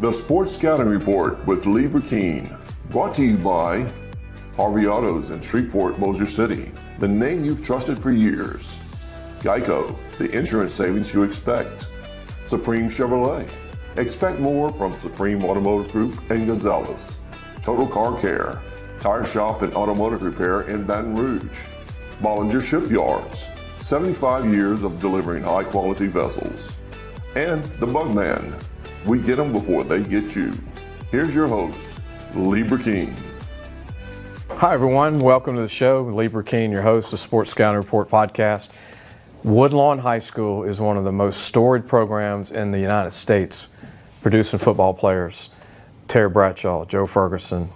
The Sports Scouting Report with Lee Burkeen, brought to you by Harvey Autos in Shreveport, Bossier City, the name you've trusted for years. Geico, the insurance savings you expect. Supreme Chevrolet. Expect more from Supreme Automotive Group and Gonzales. Total Car Care, Tire Shop and Automotive Repair in Baton Rouge. Bollinger Shipyards, 75 years of delivering high quality vessels. And the Bugman, we get them before they get you. Here's your host, Libra Burkeen. Hi, everyone. Welcome to the show. Libra Burkeen, your host of Sports Scouting Report podcast. Woodlawn High School is one of the most storied programs in the United States, producing football players. Terry Bradshaw, Joe Ferguson,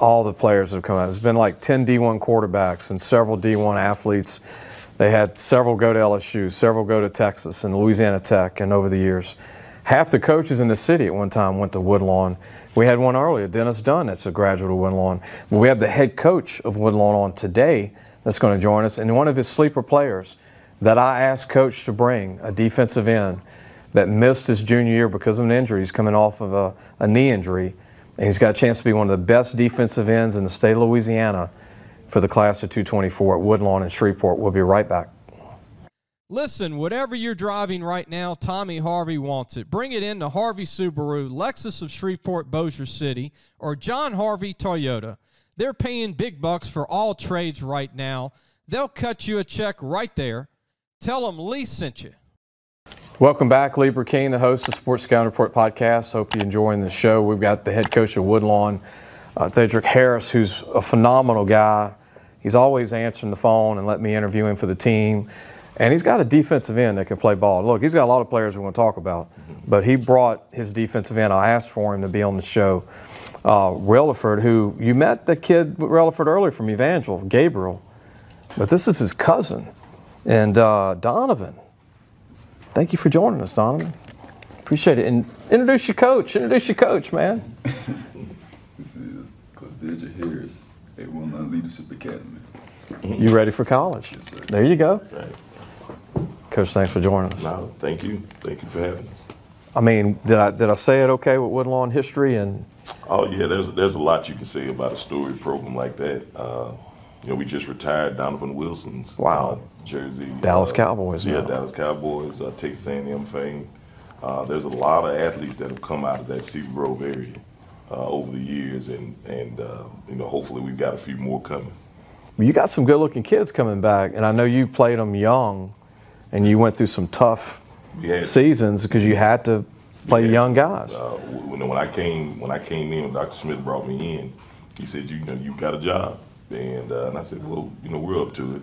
all the players that have come out. It's been like 10 D1 quarterbacks and several D1 athletes. They had several go to LSU, several go to Texas and Louisiana Tech, and over the years. Half the coaches in the city at one time went to Woodlawn. We had one earlier, Dennis Dunn, that's a graduate of Woodlawn. We have the head coach of Woodlawn on today that's going to join us, and one of his sleeper players that I asked coach to bring, a defensive end that missed his junior year because of an injury. He's coming off of a, a knee injury, and he's got a chance to be one of the best defensive ends in the state of Louisiana for the class of 224 at Woodlawn and Shreveport. We'll be right back. Listen, whatever you're driving right now, Tommy Harvey wants it. Bring it in to Harvey Subaru, Lexus of Shreveport, Bossier City, or John Harvey Toyota. They're paying big bucks for all trades right now. They'll cut you a check right there. Tell them Lee sent you. Welcome back, Lee Burkeen, the host of Sports Scouting Report podcast. Hope you're enjoying the show. We've got the head coach of Woodlawn, uh, Thedrick Harris, who's a phenomenal guy. He's always answering the phone and let me interview him for the team. And he's got a defensive end that can play ball. Look, he's got a lot of players we want to talk about, but he brought his defensive end. I asked for him to be on the show. Uh, Reliford, who you met the kid with Reliford earlier from Evangel, Gabriel, but this is his cousin. And uh, Donovan, thank you for joining us, Donovan. Appreciate it. And introduce your coach. Introduce your coach, man. This is Coach Thedrick Harris at Woodlawn Leadership Academy. You ready for college? Yes, sir. There you go. Right. Coach, thanks for joining us. No, thank you. Thank you for having us. I mean, did I did I say it okay with Woodlawn history and Oh yeah, there's there's a lot you can say about a storied program like that. Uh, you know, we just retired Donovan Wilson's Wow. uh, jersey. Dallas uh, Cowboys Yeah, now. Dallas Cowboys, uh, Texas A&M fame. Uh, there's a lot of athletes that have come out of that Cedar Grove area uh, over the years, and and uh, you know, hopefully we've got a few more coming. you got some good looking kids coming back and I know you played them young and you went through some tough had seasons because you had to play Yeah. young guys. Uh, when, when I came when I came in, when Dr. Smith brought me in, he said, "You know, you got a job," and uh, and I said, "Well, you know, we're up to it."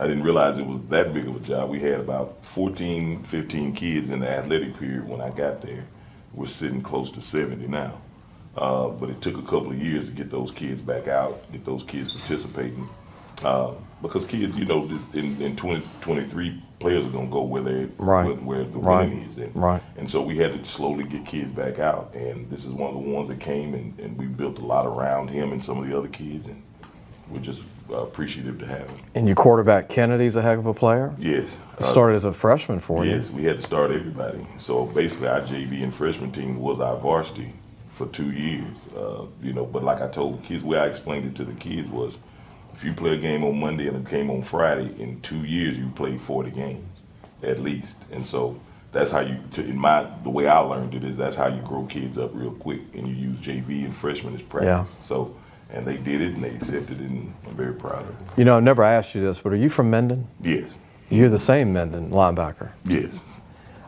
I didn't realize it was that big of a job. We had about 14, 15 kids in the athletic period when I got there. We're sitting close to 70 now. Uh, but it took a couple of years to get those kids back out, get those kids participating. Uh, because kids, you know, in, in 2023, players are going to go where they Right. where, where the Right. winning is. And, Right. and so we had to slowly get kids back out. And this is one of the ones that came, and, and we built a lot around him and some of the other kids. And we're just uh, appreciative to have him. And your quarterback Kennedy's a heck of a player. Yes. He uh, started as a freshman for you. Yes, we had to start everybody. So basically, our JV and freshman team was our varsity for two years. Uh, you know, but like I told the kids, the way I explained it to the kids was, if you play a game on Monday and a game on Friday, in two years you played 40 games at least. And so that's how you, to, in my, the way I learned it is that's how you grow kids up real quick, and you use JV and freshmen as practice. So, and they did it, and they accepted it, and I'm very proud of it. You know, I've never asked you this, but are you from Minden? Yes, You're the same Minden linebacker. yes.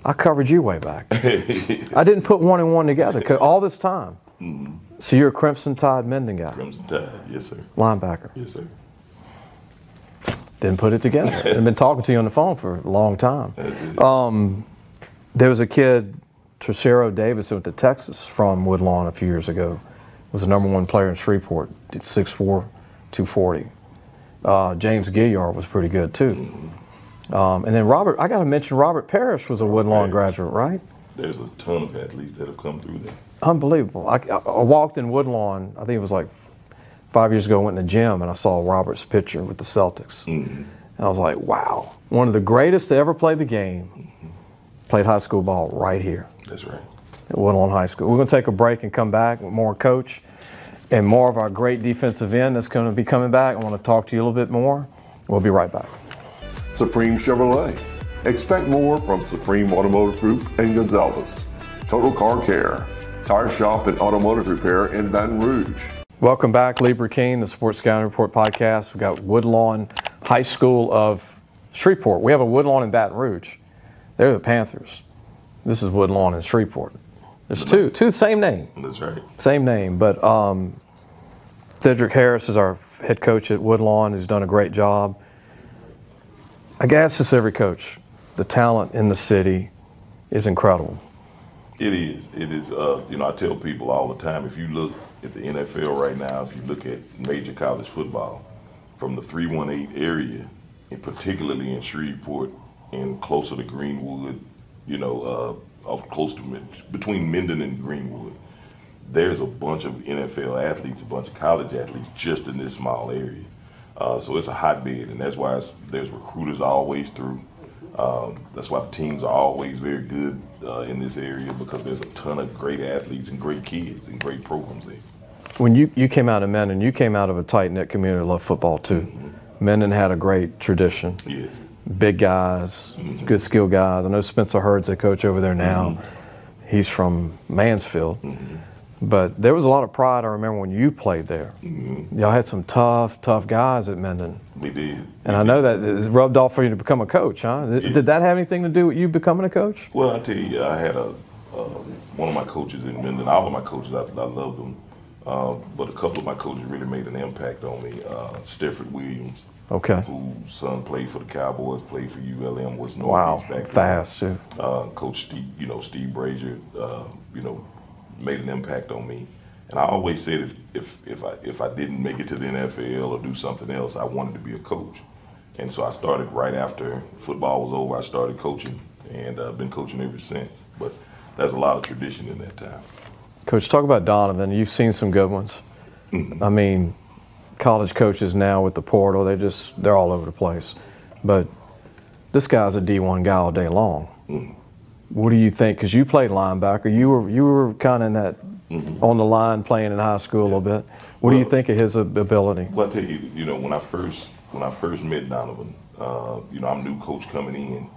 I covered you way back. I didn't put one and one together all this time. So you're a Crimson Tide Minden guy, Crimson Tide, yes sir, linebacker. yes sir. Didn't put it together. I've been talking to you on the phone for a long time. It. There was a kid, Tricero Davis, who went to Texas from Woodlawn a few years ago. Was the number one player in Shreveport, 6'4", 240. Uh, James Gilliard was pretty good too. Um, and then Robert, I got to mention Robert Parish was a Woodlawn Parish. graduate, right? There's a ton of athletes that have come through there. Unbelievable. I, I I walked in Woodlawn, I think it was like five years ago, I went in the gym and I saw Robert's picture with the Celtics. Mm-hmm. And I was like, wow, one of the greatest to ever play the game, mm-hmm. played high school ball right here. That's right. at Woodlawn High School. We're going to take a break and come back with more coach and more of our great defensive end that's going to be coming back. I want to talk to you a little bit more. We'll be right back. Supreme Chevrolet. Expect more from Supreme Automotive Group in Gonzales. Total Car Care. Tire Shop and Automotive Repair in Baton Rouge. Welcome back, Lee Burkeen, the Sports Scouting Report podcast. We've got Woodlawn High School of Shreveport. We have a Woodlawn in Baton Rouge. They're the Panthers. This is Woodlawn in Shreveport. There's two, two, same name. That's right. Same name, but um, Thedrick Harris is our head coach at Woodlawn. He's done a great job. I guess this every coach. The talent in the city is incredible. It is. It is. Uh, you know, I tell people all the time. If you look at the NFL right now, if you look at major college football, from the 318 area, and particularly in Shreveport and closer to Greenwood, you know, uh, off close to between Minden and Greenwood, there's a bunch of NFL athletes, a bunch of college athletes just in this small area. Uh, so it's a hotbed, and that's why there's recruiters always through. Um, that's why the teams are always very good uh, in this area because there's a ton of great athletes and great kids and great programs there. When you, you came out of Minden, you came out of a tight knit community, Loved football too. Mm-hmm. Minden had a great tradition. Yes. Big guys, mm-hmm. good skill guys. I know Spencer Hurd's a coach over there now. Mm-hmm. He's from Mansfield. But there was a lot of pride. I remember when you played there. Mm-hmm. Y'all had some tough, tough guys at Minden. We did. We and I know that it rubbed off for you to become a coach, huh? Did, did, that have anything to do with you becoming a coach? Well, I tell you, I had a uh, one of my coaches in Minden. All of my coaches, I, I loved them, uh, but a couple of my coaches really made an impact on me. Uh, Stefford Williams, okay, whose son played for the Cowboys, played for ULM, was Northeast wow, back fast too. Uh, Coach Steve, you know Steve Brazier, uh, you know made an impact on me. And I always said if, if, if, I, if I didn't make it to the NFL or do something else, I wanted to be a coach. And so I started right after football was over, I started coaching and I've uh, been coaching ever since. But there's a lot of tradition in that time. Coach, talk about Donovan. You've seen some good ones. Mm-hmm. I mean, college coaches now with the portal, they just, they're all over the place. But this guy's a D1 guy all day long. Mm-hmm. What do you think? Because you played linebacker, you were you were kind of in that mm-hmm. on the line playing in high school yeah. a little bit. What well, do you think of his ability? Well, I tell you, you know, when I first when I first met Donovan, uh, you know, I'm new coach coming in,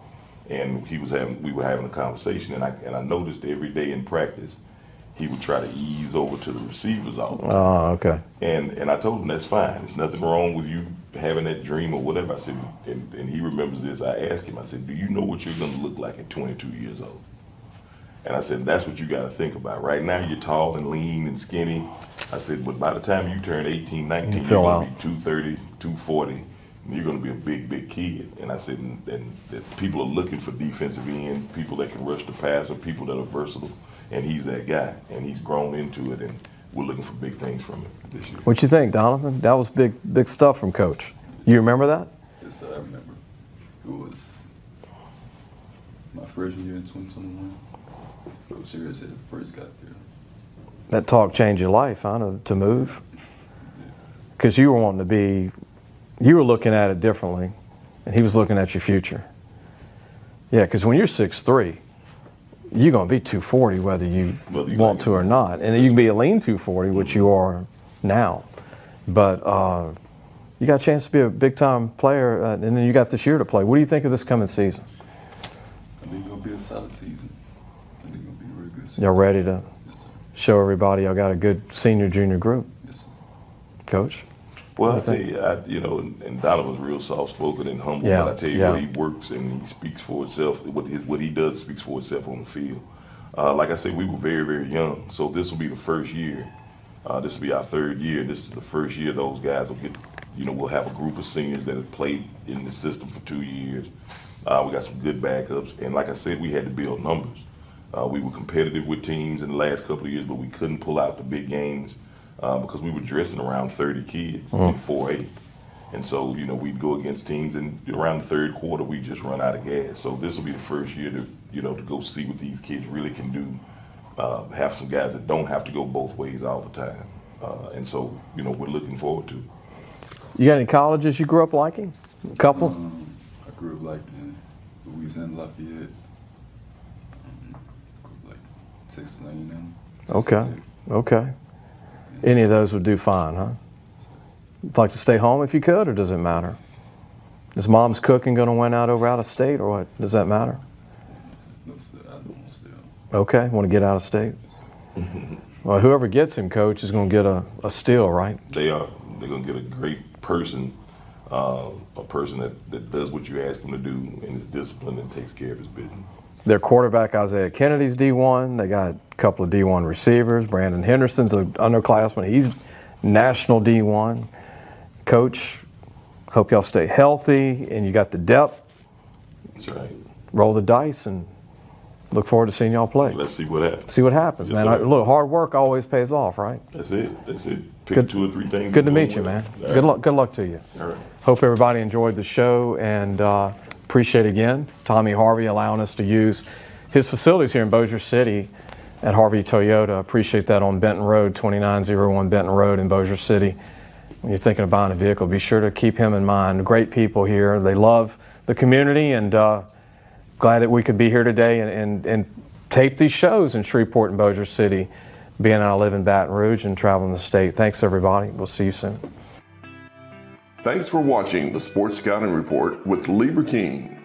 and he was having we were having a conversation, and I and I noticed every day in practice he would try to ease over to the receivers all the time. Oh, okay. And and I told him that's fine. There's nothing wrong with you having that dream or whatever. I said, and, and he remembers this. I asked him. I said, "Do you know what you're going to look like at 22 years old?" And I said, "That's what you got to think about. Right now, you're tall and lean and skinny." I said, "But by the time you turn 18, 19, you are going to be 230, 240." you're going to be a big, big kid. And I said, and, and, that people are looking for defensive ends, people that can rush the passer, people that are versatile and he's that guy, and he's grown into it, and we're looking for big things from him this year. What you think, Donovan? That was big, big stuff from Coach. You remember that? Yes, I remember. It was my first year in 2021. Coach Harris had first got there. That talk changed your life, huh? To move, because you were wanting to be, you were looking at it differently, and he was looking at your future. Yeah, because when you're six three you're going to be 240 whether you well, want to or not. And you can be a lean 240, which you are now. But uh, you got a chance to be a big time player, uh, and then you got this year to play. What do you think of this coming season? I think it's going to be a solid season. I think it'll be a really good season. Y'all ready to yes, show everybody y'all got a good senior junior group? Yes, sir. Coach? Well, I tell you, I, you know, and Donovan's real soft spoken and humble. Yeah, but I tell you, yeah. what he works and he speaks for itself. What his what he does speaks for itself on the field. Uh, like I said, we were very very young, so this will be the first year. Uh, this will be our third year. This is the first year those guys will get. You know, we'll have a group of seniors that have played in the system for two years. Uh, we got some good backups, and like I said, we had to build numbers. Uh, we were competitive with teams in the last couple of years, but we couldn't pull out the big games uh, because we were dressing around 30 kids mm. in 4A. And so, you know, we'd go against teams, and around the third quarter, we just run out of gas. So this will be the first year to, you know, to go see what these kids really can do. Uh, have some guys that don't have to go both ways all the time. Uh, and so, you know, we're looking forward to. You got any colleges you grew up liking? A couple. Um, I grew up liking Louisiana Lafayette. Um, like Texas A&M. Okay. Texas Tech. Okay. Any of those would do fine, huh? You'd like to stay home if you could, or does it matter? Is mom's cooking going to win out over out of state, or what? Does that matter? No, still, I don't want to stay home. Okay, want to get out of state? Well, whoever gets him, coach, is going to get a, a steal, right? They are. They're gonna get a great person, uh, a person that, that does what you ask him to do and is disciplined and takes care of his business. Their quarterback, Isaiah Kennedy's D1. They got a couple of D1 receivers. Brandon Henderson's an underclassman. He's national D1. Coach, hope y'all stay healthy and you got the depth. That's right. Roll the dice and look forward to seeing y'all play. Let's see what happens. See what happens, Yes, man. sir. Look, hard work always pays off, right? That's it. That's it. Pick Good- two or three things. Good to meet you, man. All Good right. luck. Good luck to you. All right. Hope everybody enjoyed the show and uh, appreciate again Tommy Harvey allowing us to use his facilities here in Bossier City at Harvey Toyota. Appreciate that on Benton Road, 2901 Benton Road in Bossier City. When you're thinking of buying a vehicle, be sure to keep him in mind. Great people here. They love the community and uh, glad that we could be here today and, and, and tape these shows in Shreveport and Bossier City, being I live in Baton Rouge and traveling the state. Thanks, everybody. We'll see you soon. Thanks for watching the Sports Scouting Report with Lee Burkeen.